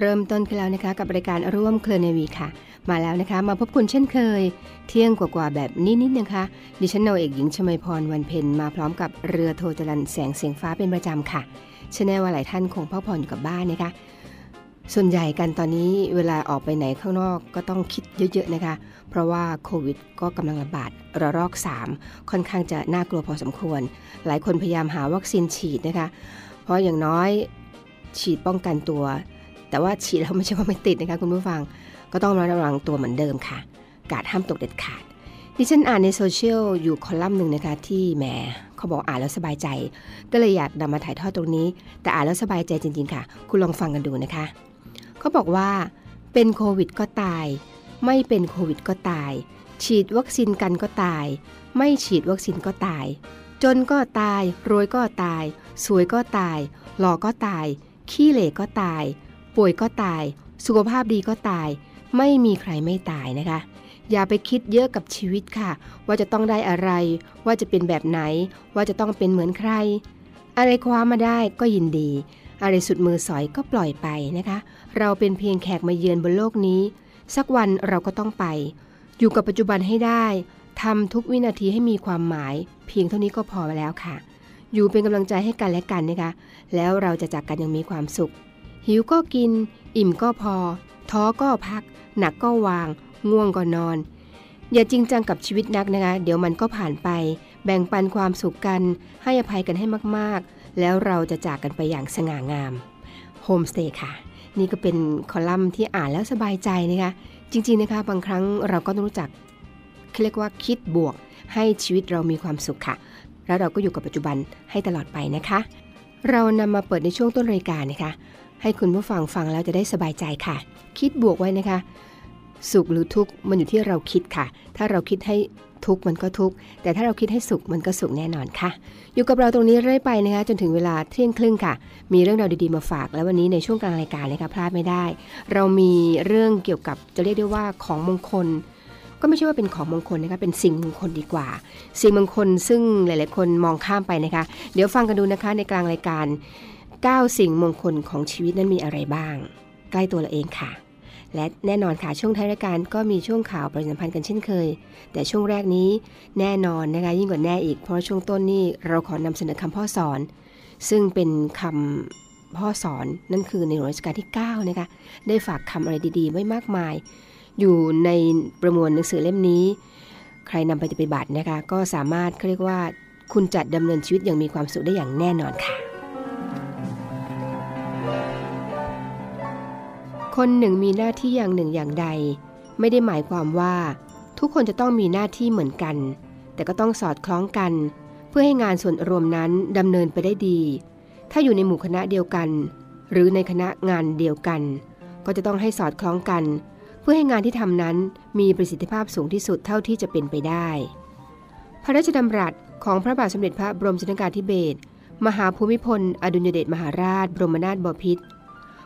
เริ่มต้นขึ้นแล้วนะคะกับรายการร่วมเคลอนวีค่ะ มาแล้วนะคะ มาพบคุณเช่นเคย เที่ยงกว่าๆแบบนิดๆนะคะ ดิฉันโนเอกหญิงชมพรวันเพ็ญมาพร้อมกับเรือโทจรันแสงเสียงฟ้าเป็นประจำค่ะเชื่อแน่ว่าหลายท่านคงพักผ่อนอยู่กับบ้านนะคะ ส่วนใหญ่กันตอนนี้เวลาออกไปไหนข้างนอกก็ต้องคิดเยอะๆนะคะ เพราะว่าโควิดก็กำลังระบาดระลอก 3 ค่อนข้างจะน่ากลัวพอสมควร หลายคนพยายามหาวัคซีนฉีดนะคะ เพราะอย่างน้อยฉีดป้องกันตัว แต่ว่าฉีดแล้วไม่ใช่ว่าไม่ติดนะคะคุณผู้ฟัง ก็ต้องระวังตัวเหมือนเดิมค่ะ การ์ดห้ามตกเด็ดขาดดิฉันอ่านในโซเชียลอยู่คอลัมน์หนึ่งนะคะ ที่แหมเขาบอกอ่านแล้วสบายใจ ก็เลยอยากนำมาถ่ายทอดตรงนี้ แต่อ่านแล้วสบายใจจริง ๆ ค่ะ คุณลองฟังกันดูนะคะเขาบอกว่าเป็นโควิดก็ตาย ไม่เป็นโควิดก็ตาย ฉีดวัคซีนกันก็ตาย ไม่ฉีดวัคซีนก็ตาย จนก็ตายรวยก็ตาย สวยก็ตายหล่อก็ตาย ขี้เหร่ก็ตาย ป่วยก็ตาย สุขภาพดีก็ตาย ไม่มีใครไม่ตายนะคะ อย่าไปคิดเยอะกับชีวิตค่ะ ว่าจะต้องได้อะไร ว่าจะเป็นแบบไหน ว่าจะต้องเป็นเหมือนใคร อะไรคว้ามาได้ก็ยินดี อะไรสุดมือสอยก็ปล่อยไปนะคะ เราเป็นเพียงแขกมาเยือนบนโลกนี้ สักวันเราก็ต้องไป อยู่กับปัจจุบันให้ได้ทำทุกวินาทีให้มีความหมาย เพียงเท่านี้ก็พอแล้วค่ะ อยู่เป็นกำลังใจให้กันและกันนะคะ แล้วเราจะจากกันอย่างมีความสุข หิวก็กิน อิ่มก็พอ ท้อก็พัก หนักก็วาง ง่วงก็นอน อย่าจริงจังกับชีวิตนักนะคะ เดี๋ยวมันก็ผ่านไป แบ่งปันความสุขกัน ให้อภัยกันให้มากๆ แล้วเราจะจากกันไปอย่างสง่างามโฮมสเตย์ค่ะ นี่ก็เป็นคอลัมน์ที่อ่านแล้วสบายใจนะคะ จริงๆนะคะ บางครั้งเราก็ต้องรู้จักเรียกว่าคิดบวก ให้ชีวิตเรามีความสุขค่ะ แล้วเราก็อยู่กับปัจจุบันให้ตลอดไปนะคะ เรานำมาเปิดในช่วงต้นรายการนะคะ ให้คุณผู้ฟังฟังแล้วจะได้สบายใจค่ะ คิดบวกไว้นะคะ สุขหรือทุกข์มันอยู่ที่เราคิดค่ะ ถ้าเราคิดให้ทุกข์มันก็ทุกข์แต่ถ้าเราคิดให้สุขมันก็สุขแน่นอนค่ะ อยู่กับเราตรงนี้เรื่อยไปนะคะจนถึงเวลาเที่ยงครึ่งค่ะ มีเรื่องราวดีๆมาฝาก แล้ววันนี้ในช่วงกลางรายการนะคะพลาดไม่ได้ เรามีเรื่องเกี่ยวกับจะเรียกได้ว่าของมงคล ก็ไม่ใช่ว่าเป็นของมงคลนะคะเป็นสิ่งมงคลดีกว่า สิ่งมงคลซึ่งหลาย ๆ คนมองข้ามไปนะคะ เดี๋ยวฟังกันดูนะคะในกลางรายการ 9 สิ่งมงคลของชีวิตนั้นมีอะไรบ้าง ใกล้ตัวเราเองค่ะ และแน่นอนค่ะช่วงท้ายรายการก็มีช่วงข่าวประชาสัมพันธ์กันเช่นเคย แต่ช่วงแรกนี้แน่นอนนะคะยิ่งกว่าแน่อีก เพราะช่วงต้นนี่เราขอนำเสนอคำพ่อสอน ซึ่งเป็นคำพ่อสอนนั่นคือในหลวงรัชกาลที่9นะคะได้ฝากคำอะไรดีๆ ไว้มากมาย อยู่ในประมวลหนังสือเล่มนี้ ใครนำไปปฏิบัตินะคะก็สามารถเขาเรียกว่า คุณจัดดำเนินชีวิตอย่างมีความสุขได้อย่างแน่นอนค่ะ คนหนึ่งมีหน้าที่อย่างหนึ่งอย่างใด ไม่ได้หมายความว่า ทุกคนจะต้องมีหน้าที่เหมือนกัน แต่ก็ต้องสอดคล้องกัน เพื่อให้งานส่วนรวมนั้นดำเนินไปได้ดี ถ้าอยู่ในหมู่คณะเดียวกัน หรือในคณะงานเดียวกัน ก็จะต้องให้สอดคล้องกัน เพื่อให้งานที่ทำนั้นมีประสิทธิภาพสูงที่สุดเท่าที่จะเป็นไปได้ พระราชดำรัสของพระบาทสมเด็จพระบรมชนกาธิเบศรมหาภูมิพล อดุลยเดชมหาราช บรมนาถบพิตร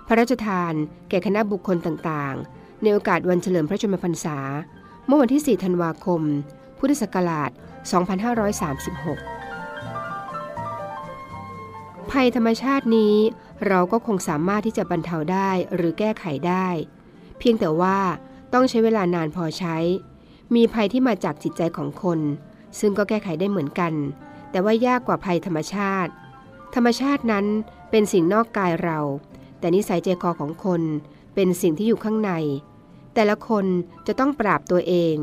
พระราชทาน แก่คณะบุคคลต่างๆ ในโอกาสวันเฉลิมพระชนมพรรษา เมื่อวันที่ 4 ธันวาคม พุทธศักราช 2536 ภัยธรรมชาตินี้เราก็คงสามารถที่จะบรรเทาได้หรือแก้ไขได้ เพียงแต่ว่าต้องใช้เวลานานพอใช้ มีภัยที่มาจากจิตใจของคน ซึ่งก็แก้ไขได้เหมือนกัน แต่ว่ายากกว่าภัยธรรมชาติ ธรรมชาตินั้นเป็นสิ่งนอกกายเรา แต่นิสัยใจคอของคนเป็นสิ่งที่อยู่ข้างใน แต่ละคนจะต้องปราบตัวเอง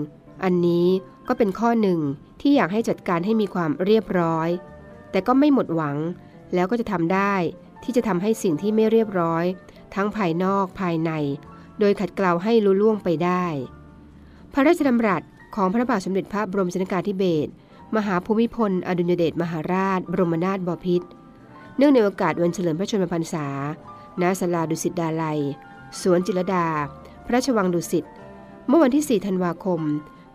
อันนี้ก็เป็นข้อหนึ่งที่อยากให้จัดการให้มีความเรียบร้อย แต่ก็ไม่หมดหวัง แล้วก็จะทำได้ที่จะทำให้สิ่งที่ไม่เรียบร้อย ทั้งภายนอกภายใน โดยขัดเกลาให้ลุล่วงไปได้ พระราชดำรัสของพระบาทสมเด็จพระบรมชนกาธิเบศรมหาภูมิพล อดุลยเดชมหาราช บรมนาถบพิตร เนื่องในโอกาสวันเฉลิมพระชนมพรรษา ณศาลาดุสิตดาลัย สวนจิรดา พระราชวังดุสิต เมื่อวันที่ 4 ธันวาคม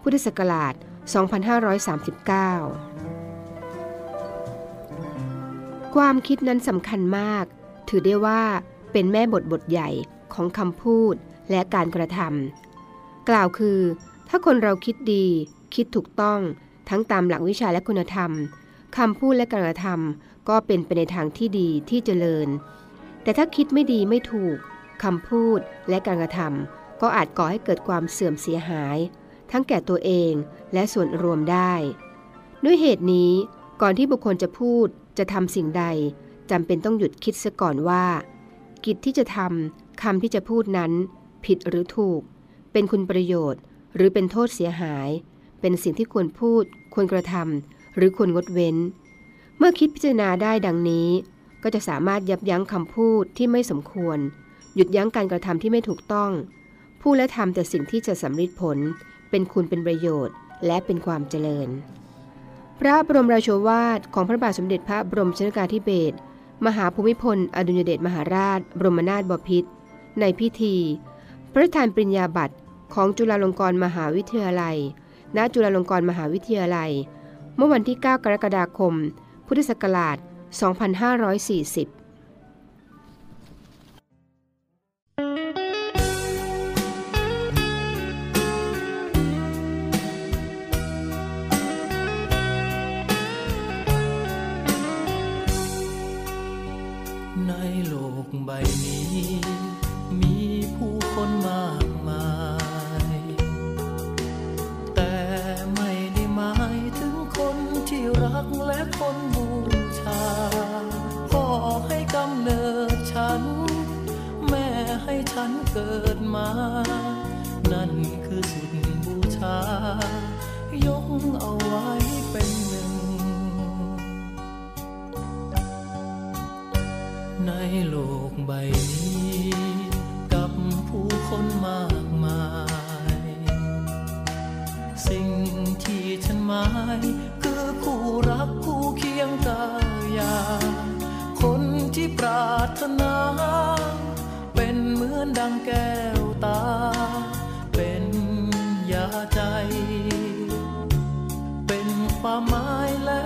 พุทธศักราช 2539 ความคิดนั้นสำคัญมาก ถือได้ว่าเป็นแม่บทบทใหญ่ของคำพูดและการกระทำกล่าวคือ ถ้าคนเราคิดดี คิดถูกต้องทั้งตามหลักวิชาและคุณธรรมคำพูดและการกระทำก็เป็นไปในทางที่ดีที่เจริญ แต่ถ้าคิดไม่ดีไม่ถูกคำพูดและการกระทำก็อาจก่อให้เกิดความเสื่อมเสียหาย ทั้งแก่ตัวเองและส่วนรวมได้ ด้วยเหตุนี้ ก่อนที่บุคคลจะพูดจะทำสิ่งใดจำเป็นต้องหยุดคิดซะก่อนว่า กิจที่จะทำคำที่จะพูดนั้น ผิดหรือถูก เป็นคุณประโยชน์ หรือเป็นโทษเสียหาย เป็นสิ่งที่ควรพูด ควรกระทำหรือควรงดเว้น เมื่อคิดพิจารณาได้ดังนี้ ก็จะสามารถยับยั้งคำพูดที่ไม่สมควร หยุดยั้งการกระทำที่ไม่ถูกต้องพูดและทำแต่สิ่งที่จะสำฤทธิ์ผล เป็นคุณเป็นประโยชน์ และเป็นความเจริญ พระบรมราโชวาทของพระบาทสมเด็จพระบรมชนกาธิเบศรมหาภูมิพล อดุลยเดชมหาราช บรมนาถบพิตรในพิธี พระราชทานปริญญาบัตรของจุฬาลงกรณ์มหาวิทยาลัย ณ จุฬาลงกรณ์มหาวิทยาลัย เมื่อวันที่ 9 กรกฎาคม พุทธศักราช 2540 ในโลกใบนี้ กับผู้คนมากมาย สิ่งที่ฉันหมายคือคู่รักคู่เคียงกายา คนที่ปรารถนา เป็นเหมือนดังแก้วตา เป็นยาใจ เป็นความหมายและ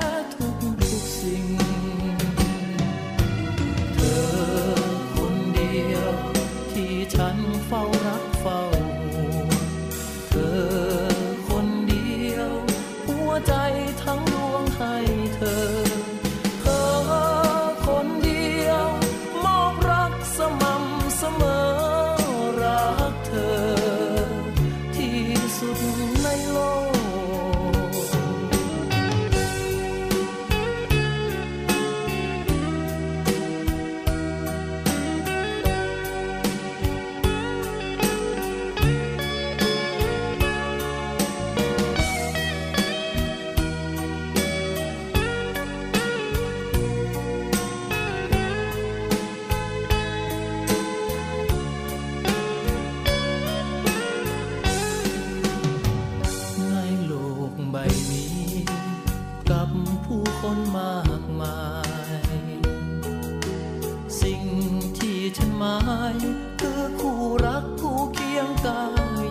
หมาย คือคู่รักคู่เคียงกา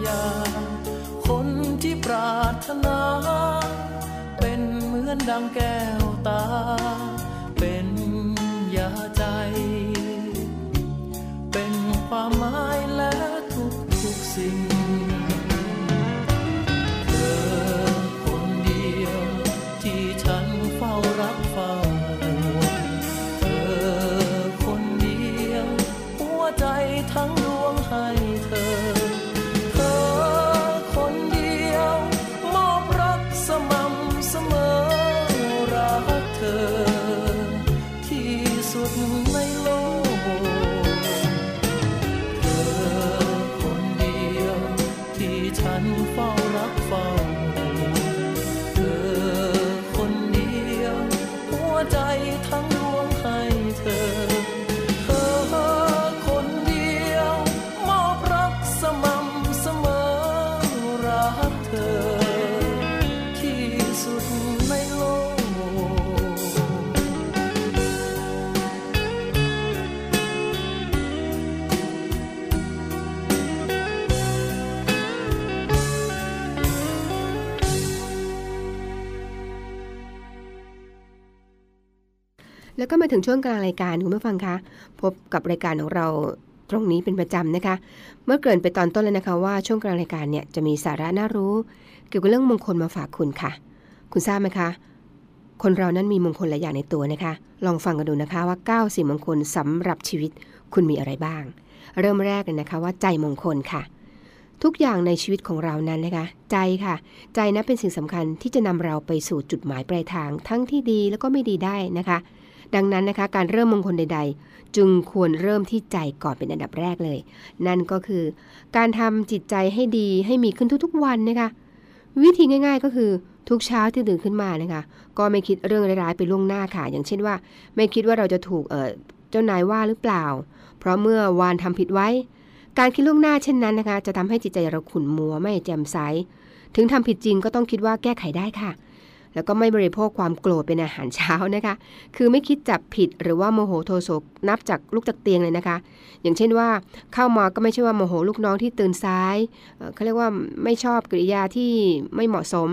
ยา คนที่ปรารถนา เป็นเหมือนดังแก้วตา เป็นยาใจ เป็นความหมาย แล้วก็มาถึงช่วงกลางรายการคุณผู้ฟังคะ พบกับรายการของเราตรงนี้เป็นประจำนะคะ เมื่อเกริ่นไปตอนต้นแล้วนะคะว่าช่วงกลางรายการเนี่ยจะมีสาระน่ารู้ เกี่ยวกับเรื่องมงคลมาฝากคุณค่ะ คุณทราบไหมคะ คนเรานั้นมีมงคลหลายอย่างในตัวนะคะ ลองฟังกันดูนะคะว่า 9 สิ่งมงคลสำหรับชีวิตคุณมีอะไรบ้าง เริ่มแรกเลยนะคะว่าใจมงคลค่ะ ทุกอย่างในชีวิตของเรานั้นนะคะ ใจค่ะ ใจนะเป็นสิ่งสำคัญที่จะนำเราไปสู่จุดหมายปลายทาง ทั้งที่ดีแล้วก็ไม่ดีได้นะคะ ดังนั้นนะคะ การเริ่มมงคลใด ๆ จึงควรเริ่มที่ใจก่อนเป็นอันดับแรกเลย นั่นก็คือ การทำจิตใจให้ดีให้มีขึ้นทุกๆวันนะคะ วิธีง่าย ๆก็คือทุกเช้าที่ตื่นขึ้นมานะคะ ก็ไม่คิดเรื่องร้ายๆไปล่วงหน้าค่ะ อย่างเช่นว่า ไม่คิดว่าเราจะถูกเออเจ้านายว่าหรือเปล่า เพราะเมื่อวานทำผิดไว้ การคิดล่วงหน้าเช่นนั้นนะคะ จะทำให้จิตใจเราขุ่นมัวไม่แจ่มใส ถึงทำผิดจริงก็ต้องคิดว่าแก้ไขได้ค่ะ แล้วก็ไม่บริโภคความโกรธเป็นอาหารเช้านะคะ คือไม่คิดจับผิดหรือว่าโมโหโทโสนับจากลูกจากเตียงเลยนะคะ อย่างเช่นว่าเข้ามาก็ไม่ใช่ว่าโมโหลูกน้องที่ตื่นซ้ายเเขาเรียกว่าไม่ชอบกริยาที่ไม่เหมาะสม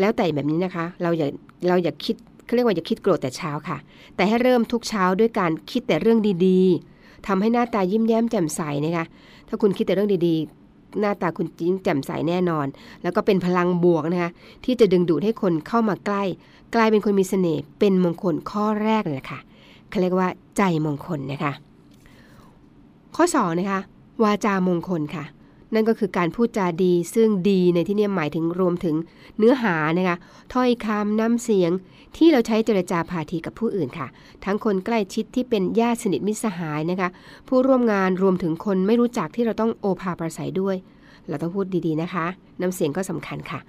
แล้วแต่แบบนี้นะคะ เราอย่าเราอย่าคิดเขาเรียกว่าอย่าคิดโกรธแต่เช้าค่ะ แต่ให้เริ่มทุกเช้าด้วยการคิดแต่เรื่องดีๆทำให้หน้าตายิ้มแย้มแจ่มใสนะคะถ้าคุณคิดแต่เรื่องดีๆ หน้าตาคุณจิ้งแจ่มใสแน่นอน แล้วก็เป็นพลังบวกนะคะที่จะดึงดูดให้คนเข้ามาใกล้ กลายเป็นคนมีเสน่ห์เป็นมงคลข้อแรกเลยค่ะเขาเรียกว่าใจมงคลนะคะ ข้อ2นะคะวาจามงคลค่ะ นั่นก็คือการพูดจาดีซึ่งดีในที่นี้หมายถึงรวมถึงเนื้อหานะคะถ้อยคำน้ำเสียงที่เราใช้เจรจาพาทีกับผู้อื่นค่ะ ทั้งคนใกล้ชิดที่เป็นญาติสนิทมิตรสหายนะคะ ผู้ร่วมงานรวมถึงคนไม่รู้จักที่เราต้องโอภาประสัยด้วย เราต้องพูดดีๆนะคะ น้ำเสียงก็สำคัญค่ะ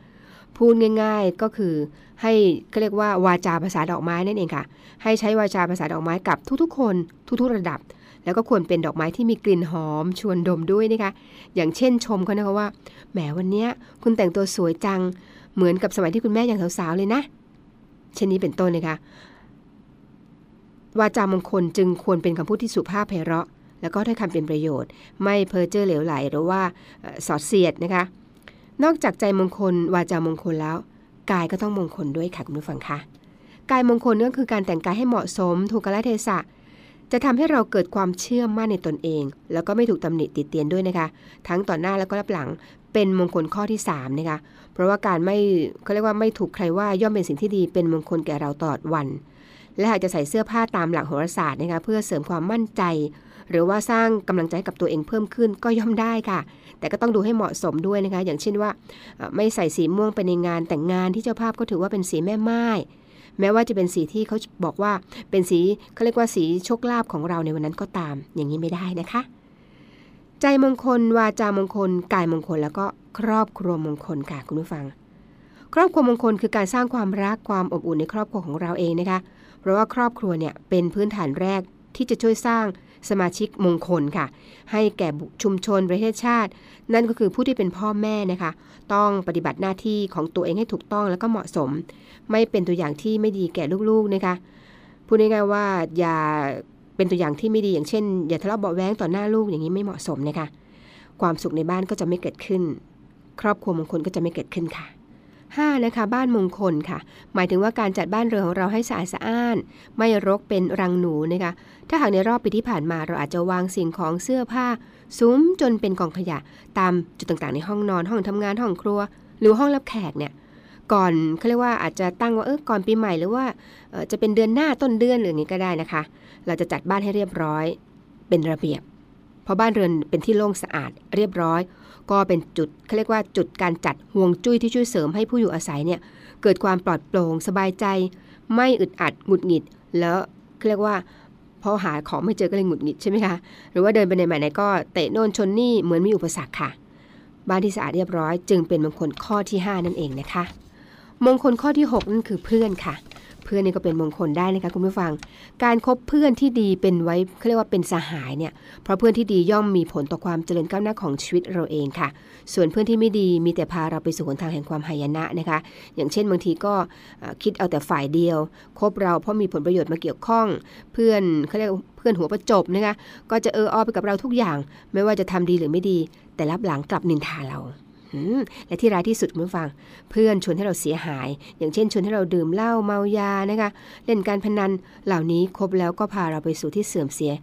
พูดง่ายๆก็คือให้ก็เรียกว่าวาจาภาษาดอกไม้นั่นเองค่ะ ให้ใช้วาจาภาษาดอกไม้กับทุกๆ คน ทุกๆ ระดับ แล้วก็ควรเป็นดอกไม้ที่มีกลิ่นหอม ชวนดมด้วยนะคะ อย่างเช่นชมเขานะคะว่า แหมวันเนี้ยคุณแต่งตัวสวยจัง เหมือนกับสมัยที่คุณแม่ยังสาวๆเลยนะ เช่นนี้เป็นต้นนะคะ วาจามงคลจึงควรเป็นคำพูดที่สุภาพไพเราะ แล้วก็ถ้อยคำเป็นประโยชน์ ไม่เพ้อเจ้อเหลวไหลหรือว่าสอดเสียดนะคะ นอกจากใจมงคล วาจามงคลแล้ว กายก็ต้องมงคลด้วยค่ะคุณผู้ฟังคะกายมงคลก็คือการแต่งกายให้เหมาะสม ถูกกาลเทศะ จะทำให้เราเกิดความเชื่อมั่นในตนเอง แล้วก็ไม่ถูกตำหนิติเตียนด้วยนะคะ ทั้งต่อหน้าแล้วก็รับหลังเป็นมงคลข้อที่3นะคะเพราะว่าการไม่เขาเรียกว่าไม่ถูกใครว่าย่อมเป็นสิ่งที่ดีเป็นมงคลแก่เราตลอดวัน และหากจะใส่เสื้อผ้าตามหลักโหราศาสตร์นะคะเพื่อเสริมความมั่นใจ หรือว่าสร้างกำลังใจกับตัวเองเพิ่มขึ้นก็ย่อมได้ค่ะ แต่ก็ต้องดูให้เหมาะสมด้วยนะคะ อย่างเช่นว่า ไม่ใส่สีม่วงไปในงานแต่งงานที่เจ้าภาพก็ถือว่าเป็นสีแม่ไม้ แม้ว่าจะเป็นสีที่เขาบอกว่าเป็นสีเขาเรียกว่าสีโชคลาภของเราในวันนั้นก็ตาม อย่างนี้ไม่ได้นะคะ ใจมงคล วาจามงคล กายมงคล แล้วก็ครอบครัวมงคลค่ะคุณผู้ฟัง ครอบครัวมงคลคือการสร้างความรักความอบอุ่นในครอบครัวของเราเองนะคะ เพราะว่าครอบครัวเนี่ยเป็นพื้นฐานแรกที่จะช่วยสร้าง สมาชิกมงคลค่ะ ให้แก่บุชุมชนประเทศชาติ นั่นก็คือผู้ที่เป็นพ่อแม่นะคะ ต้องปฏิบัติหน้าที่ของตัวเองให้ถูกต้องแล้วก็เหมาะสม ไม่เป็นตัวอย่างที่ไม่ดีแก่ลูกๆนะคะพูดง่ายๆว่าอย่าเป็นตัวอย่างที่ไม่ดีอย่างเช่น อย่าทะเลาะเบาแว้งต่อหน้าลูกอย่างนี้ไม่เหมาะสมนะคะความสุขในบ้านก็จะไม่เกิดขึ้น ครอบครัวมงคลก็จะไม่เกิดขึ้นค่ะ 5. นะคะบ้านมงคลค่ะ หมายถึงว่าการจัดบ้านเรือนของเราให้สะอาดสะอ้าน ไม่รกเป็นรังหนูนะคะถ้าหากในรอบปีที่ผ่านมาเราอาจจะวางสิ่งของเสื้อผ้า ซุ้มจนเป็นกองขยะ ตามจุดต่างๆ ในห้องนอนห้องทำงานห้องครัว หรือห้องรับแขกเนี่ยก่อนเขาเรียกว่าอาจจะตั้งว่าเออก่อนปีใหม่หรือว่าจะเป็นเดือนหน้าต้นเดือนหรืออย่างนี้ก็ได้นะคะ เราจะจัดบ้านให้เรียบร้อยเป็นระเบียบ เพราะบ้านเรือนเป็นที่โล่งสะอาดเรียบร้อย ก็เป็นจุดเขาเรียกว่าจุดการจัดห่วงจุ้ยที่ช่วยเสริมให้ผู้อยู่อาศัยเนี่ยเกิดความปลอดโปร่งสบายใจ ไม่อึดอัดหงุดหงิด แล้วเรียกว่าพอหาของไม่เจอก็เลยหงุดหงิดใช่ไหมคะหรือว่าเดินไปในไหนไหนก็เตะโน่นชนนี่เหมือนมีอุปสรรคค่ะ บ้านที่สะอาดเรียบร้อย จึงเป็นมงคลข้อที่ 5 นั่นเองนะคะ มงคลข้อที่ 6 นั่นคือเพื่อนค่ะ พื่อนนี่ก็เป็นมงคลได้นะคะคุณผู้ฟัง การคบเพื่อนที่ดีเป็นไว้เขาเรียกว่าเป็นสหายเนี่ยเพราะเพื่อนที่ดีย่อมมีผลต่อความเจริญก้าวหน้าของชีวิตเราเองค่ะ ส่วนเพื่อนที่ไม่ดีมีแต่พาเราไปสู่หนทางแห่งความหายนะนะคะ อย่างเช่นบางทีก็คิดเอาแต่ฝ่ายเดียว คบเราเพราะมีผลประโยชน์มาเกี่ยวข้อง เพื่อนเขาเรียกเพื่อนหัวประจบนะคะก็จะเอออไปกับเราทุกอย่าง ไม่ว่าจะทำดีหรือไม่ดี แต่รับหลังกลับนินทาเรา และที่ร้ายที่สุดคุณผู้ฟัง เพื่อนชวนให้เราเสียหาย อย่างเช่นชวนให้เราดื่มเหล้าเมายานะคะ เล่นการพนันเหล่านี้ครบแล้วก็พาเราไปสู่ที่เสื่อมเสีย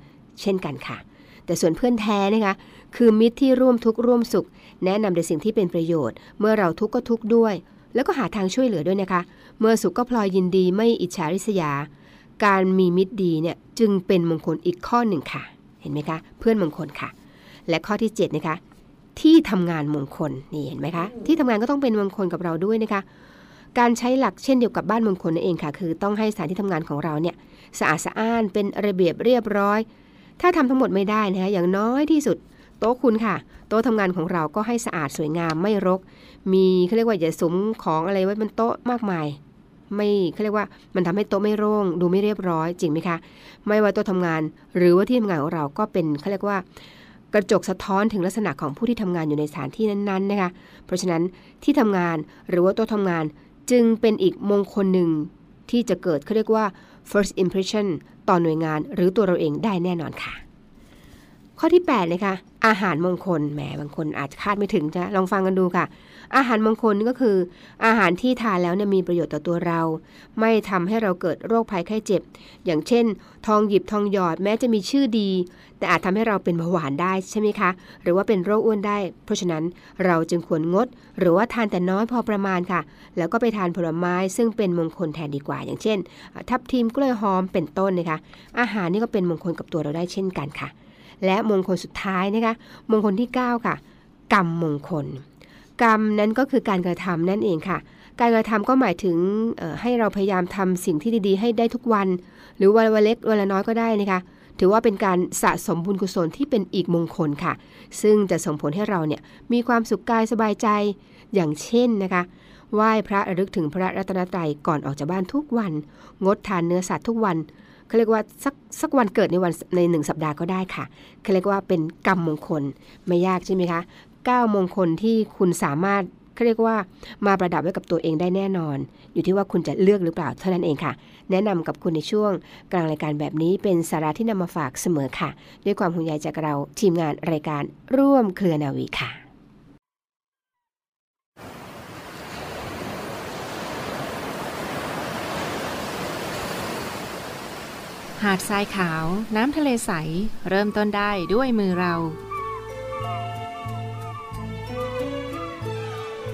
เช่นกันค่ะ แต่ส่วนเพื่อนแท้นะคะ คือมิตรที่ร่วมทุกข์ร่วมสุข แนะนำในสิ่งที่เป็นประโยชน์ เมื่อเราทุกข์ก็ทุกข์ด้วย แล้วก็หาทางช่วยเหลือด้วยนะคะ เมื่อสุขก็พลอยยินดีไม่อิจฉาริษยา การมีมิตรดีเนี่ยจึงเป็นมงคลอีกข้อหนึ่งค่ะ เห็นไหมคะ เพื่อนมงคลค่ะ และข้อที่7นะคะ ที่ทำงานมงคลนี่เห็นไหมคะ ที่ทำงานก็ต้องเป็นมงคลกับเราด้วยนะคะ การใช้หลักเช่นเดียวกับบ้านมงคลนั่นเองค่ะ คือต้องให้สถานที่ทำงานของเราเนี่ยสะอาดสะอ้านเป็นระเบียบเรียบร้อย ถ้าทำทั้งหมดไม่ได้นะคะอย่างน้อยที่สุดโต๊ะคุณค่ะ โต๊ะทำงานของเราก็ให้สะอาดสวยงามไม่รก มีเขาเรียกว่าอย่าสมของอะไรไว้บนโต๊ะมากมาย ไม่เขาเรียกว่ามันทำให้โต๊ะไม่โล่ง ดูไม่เรียบร้อยจริงไหมคะ ไม่ว่าโต๊ะทำงาน หรือว่าที่ทำงานของเราก็เป็นเขาเรียกว่า กระจกสะท้อนถึงลักษณะของผู้ที่ทำงานอยู่ในสถานที่นั้นๆนะคะเพราะฉะนั้นที่ทำงานหรือว่าโต๊ะทำงานจึงเป็นอีกมงคลหนึ่งที่จะเกิดเขาเรียกว่า first impression ต่อหน่วยงานหรือตัวเราเองได้แน่นอนค่ะ ข้อที่8นะคะอาหารมงคลแหมบางคนอาจจะคาดไม่ถึงจะลองฟังกันดูค่ะ อาหารมงคลก็คือ อาหารที่ทานแล้วเนี่ยมีประโยชน์ต่อตัวเรา ไม่ทำให้เราเกิดโรคภัยไข้เจ็บ อย่างเช่น ทองหยิบทองหยอดแม้จะมีชื่อดี แต่อาจทำให้เราเป็นเบาหวานได้ใช่ไหมคะ หรือว่าเป็นโรคอ้วนได้ เพราะฉะนั้นเราจึงควรงด หรือว่าทานแต่น้อยพอประมาณค่ะ แล้วก็ไปทานผลไม้ซึ่งเป็นมงคลแทนดีกว่า อย่างเช่น ทับทิมกล้วยหอมเป็นต้นนะคะ อาหารนี่ก็เป็นมงคลกับตัวเราได้เช่นกันค่ะ และมงคลสุดท้ายนะคะ มงคลที่ 9 ค่ะกรรมมงคล กรรมนั้นก็คือการกระทำนั่นเองค่ะ การกระทำก็หมายถึงให้เราพยายามทำสิ่งที่ดีๆ ให้ได้ทุกวัน หรือวันวันเล็กวันละน้อยก็ได้นะคะ ถือว่าเป็นการสะสมบุญกุศลที่เป็นอีกมงคลค่ะ ซึ่งจะส่งผลให้เราเนี่ยมีความสุขกายสบายใจอย่างเช่นนะคะไหว้พระระลึกถึงพระรัตนตรัยก่อนออกจากบ้านทุกวัน งดทานเนื้อสัตว์ทุกวันเขาเรียกว่าสักสักวันเกิดในวันในหนึ่งสัปดาห์ก็ได้ค่ะเขาเรียกว่าเป็นกรรมมงคลไม่ยากใช่ไหมคะ 9 มงคลที่คุณสามารถเขาเรียกว่ามาประดับไว้กับตัวเองได้แน่นอน อยู่ที่ว่าคุณจะเลือกหรือเปล่าเท่านั้นเองค่ะ แนะนำกับคุณในช่วงกลางรายการแบบนี้เป็นสาระที่นำมาฝากเสมอค่ะ ด้วยความห่วงใยจากเราทีมงานรายการร่วมเครือนาวีค่ะหาดทรายขาว น้ำทะเลใส เริ่มต้นได้ด้วยมือเรา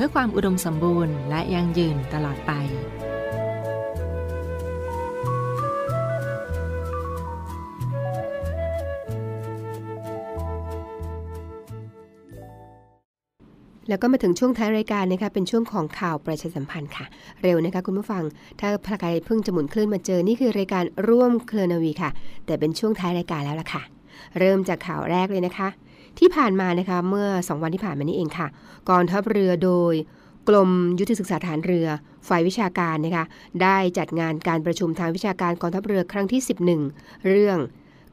พื่อความอุดมสมบูรณ์และยั่งยืนตลอดไป แล้วก็มาถึงช่วงท้ายรายการนะคะเป็นช่วงของข่าวประชาสัมพันธ์ค่ะ เร็วนะคะคุณผู้ฟัง ถ้าใครเพิ่งจะหมุนคลื่นมาเจอนี่คือรายการร่วมเคลนาวีค่ะ แต่เป็นช่วงท้ายรายการแล้วล่ะค่ะ เริ่มจากข่าวแรกเลยนะคะ ที่ผ่านมานะคะเมื่อ 2 วันที่ผ่านมานี้เองค่ะกองทัพเรือโดยกรมยุทธศึกษาฐานเรือฝ่ายวิชาการนะคะได้จัดงานการประชุมทางวิชาการกองทัพเรือครั้งที่ 11 เรื่อง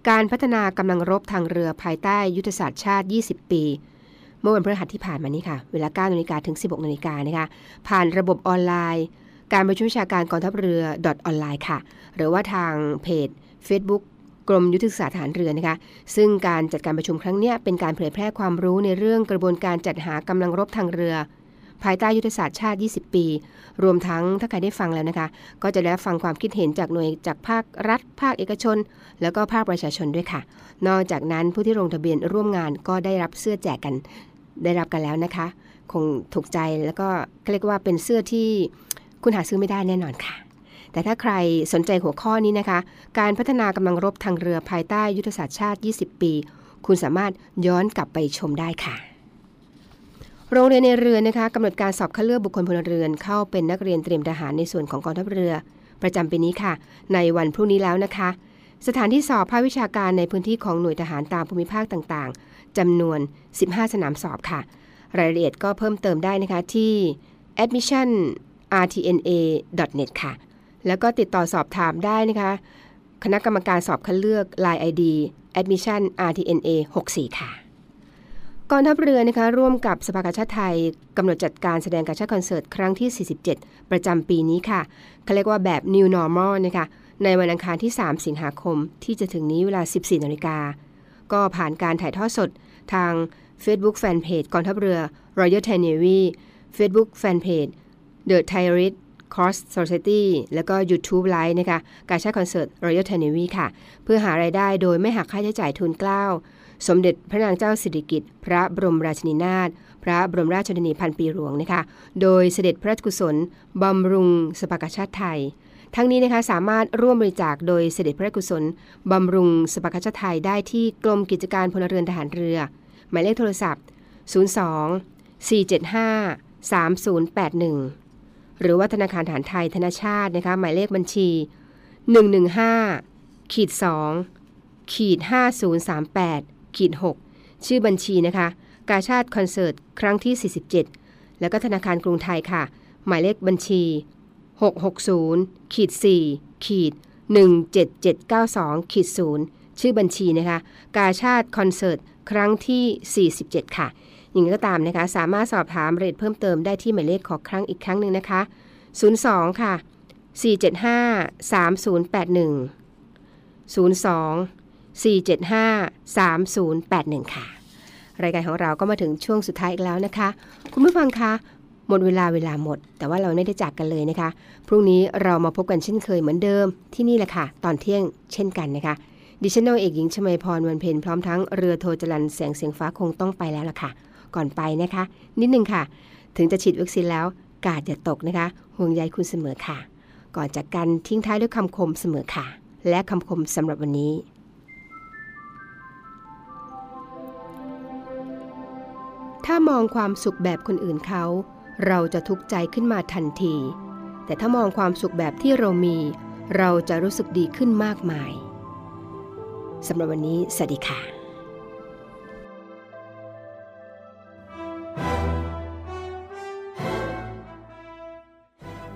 การพัฒนากำลังรบทางเรือภายใต้ยุทธศาสตร์ชาติ 20 ปี เมื่อวันพฤหัสที่ผ่านมานี้ค่ะ เวลา9นาฬิกาถึง 16นาฬิกานะคะผ่านระบบออนไลน์ การประชุมวิชาการกองทัพเรือดอทออนไลน์ค่ะ หรือว่าทางเพจ Facebook กรมยุทธศาสตร์ฐานเรือนะคะ ซึ่งการจัดการประชุมครั้งนี้เป็นการเผยแพร่ความรู้ในเรื่องกระบวนการจัดหากำลังรบทางเรือ ภายใต้ยุทธศาสตร์ชาติ 20 ปี รวมทั้งถ้าใครได้ฟังแล้วนะคะ ก็จะได้ฟังความคิดเห็นจากหน่วยจากภาครัฐ ภาคเอกชน แล้วก็ภาคประชาชนด้วยค่ะ นอกจากนั้นผู้ที่ลงทะเบียนร่วมงานก็ได้รับเสื้อแจกกันได้รับกันแล้วนะคะ คงถูกใจแล้วก็เรียกว่าเป็นเสื้อที่คุณหาซื้อไม่ได้แน่นอนค่ะ แต่ถ้าใครสนใจหัวข้อนี้นะคะ การพัฒนากำลังรบทางเรือภายใต้ยุทธศาสตร์ชาติ 20 ปี คุณสามารถย้อนกลับไปชมได้ค่ะ โรงเรียนในเรือนะคะกำหนดการสอบคัดเลือกบุคคลพลเรือนเข้าเป็นนักเรียนเตรียมทหารในส่วนของกองทัพเรือ ประจำปีนี้ค่ะ ในวันพรุ่งนี้แล้วนะคะ สถานที่สอบภาควิชาการในพื้นที่ของหน่วยทหารตามภูมิภาคต่างๆจำนวน 15 สนามสอบค่ะ รายละเอียดก็เพิ่มเติมได้นะคะที่ admission rtna.net ค่ะ แล้วก็ติดต่อสอบถามได้นะคะ คณะกรรมการสอบคัดเลือก Line ID admission rtna 64 ค่ะกองทัพเรือนะคะร่วมกับสภากาชาติไทยกำหนดจัดการแสดงกาชาติคอนเสิร์ตครั้งที่ 47 ประจำปีนี้ค่ะเขาเรียกว่าแบบ New Normal นะคะในวันอังคารที่ 3 สิงหาคมที่จะถึงนี้เวลา 14 นาฬิกา ก็ผ่านการถ่ายทอดสดทาง Facebook Fanpage กองทัพเรือ Royal Thai Navy Facebook Fanpage The Thai Red Cross Society แล้วก็ YouTube Live นะคะการชาคอนเสิร์ต Royal Thai Navy ค่ะ เพื่อหารายได้โดยไม่หักค่าใช้จ่ายทุนเกล้า สมเด็จพระนางเจ้าสิริกิติ์พระบรมราชินีนาถพระบรมราชชนนีพันปีหลวงนะคะโดยเสด็จพระราชกุศลบำรุงสภากาชาติไทยทั้งนี้นะคะสามารถร่วมบริจาคโดยเสด็จพระกุศลบำรุงสภากาชาติไทยได้ที่กรมกิจการพลเรือนทหารเรือ หมายเลขโทรศัพท์ 02 475 3081 หรือว่าธนาคารฐานไทยธนาชาตินะคะหมายเลขบัญชี 115ขีด2ขีด5038ขีด6ชื่อบัญชีนะคะ กาชาติคอนเสิร์ตครั้งที่ 47 แล้วก็ธนาคารกรุงไทยค่ะ หมายเลขบัญชี 660ขีด4ขีด17792ขีด0ชื่อบัญชีนะคะ กาชาติคอนเสิร์ตครั้งที่ 47 ค่ะ อย่างไรก็ตามนะคะ สามารถสอบถามเอียดเพิ่มเติมได้ที่หมายเลขขอครั้งอีกครั้งหนึ่งนะคะ 02 ค่ะ 475 3081 02 475 3081 ค่ะ รายการของเราก็มาถึงช่วงสุดท้ายอีกแล้วนะคะ คุณผู้ฟังคะหมดเวลาเวลาหมด แต่ว่าเราไม่ได้จากกันเลยนะคะ พรุ่งนี้เรามาพบกันเช่นเคยเหมือนเดิมที่นี่แหละค่ะ ตอนเที่ยงเช่นกันนะคะ ดิฉันนเอกหญิงชมาพรวันเพ็ญพร้อมทั้งเรือโทจรันแสงเสียงฟ้าคงต้องไปแล้วล่ะค่ะ ก่อนไปนะคะ นิดนึงค่ะ ถึงจะฉีดวัคซีนแล้วกาดอย่าตกนะคะ ห่วงใยคุณเสมอค่ะ ก่อนจากกันทิ้งท้ายด้วยคำคมเสมอค่ะ และคำคมสำหรับวันนี้ ถ้ามองความสุขแบบคนอื่นเขา เราจะทุกข์ใจขึ้นมาทันที แต่ถ้ามองความสุขแบบที่เรามี เราจะรู้สึกดีขึ้นมากมายสำหรับวันนี้ สวัสดีค่ะ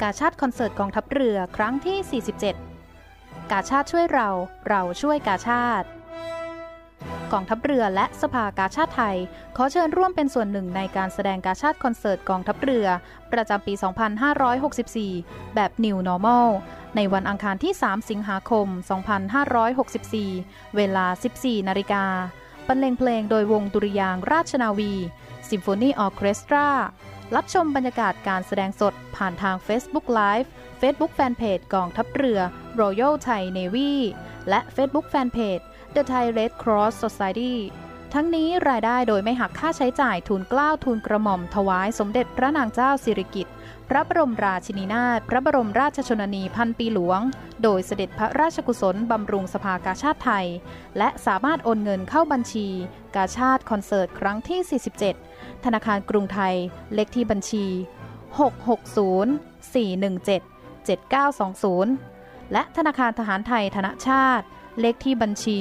กาชาติคอนเสิร์ตกองทัพเรือครั้งที่ 47 กาชาติช่วยเรา เราช่วยกาชาติ กองทัพเรือและสภากาชาติไทย ขอเชิญร่วมเป็นส่วนหนึ่งในการแสดงกาชาติคอนเสิร์ตกองทัพเรือ ประจำปี 2564 แบบ New Normal ในวันอังคารที่ 3 สิงหาคม 2564 เวลา 14 นาฬิกาบรรเลงเพลงโดยวงดุริยางราชนาวี ซิมโฟนีออเคสตรา รับชมบรรยากาศการแสดงสดผ่านทาง Facebook Live Facebook Fanpage กองทัพเรือ Royal Thai Navy และ Facebook Fanpage The Thai Red Cross Society ทั้งนี้รายได้โดยไม่หักค่าใช้จ่ายทุนกล้าวทุนกระหม่อมถวายสมเด็จพระนางเจ้าสิริกิติ์ พระบรมราชินีนาถ พระบรมราชชนนีพันปีหลวง โดยเสด็จพระราชกุศลบำรุงสภากาชาติไทย และสามารถโอนเงินเข้าบัญชี กาชาติคอนเสิร์ตครั้งที่ 47 ธนาคารกรุงไทย เลขที่บัญชี 660 417 7920 และธนาคารทหารไทยธนชาติ เลขที่บัญชี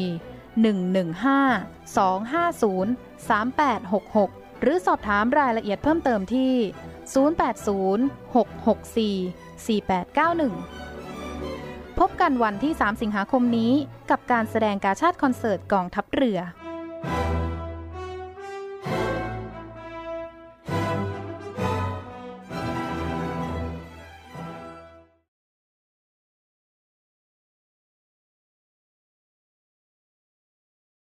115 250 3866 หรือสอบถามรายละเอียดเพิ่มเติมที่ 080-664-4891 พบกันวันที่ 3 สิงหาคมนี้กับการแสดงการชาติคอนเสิร์ตกองทัพเรือ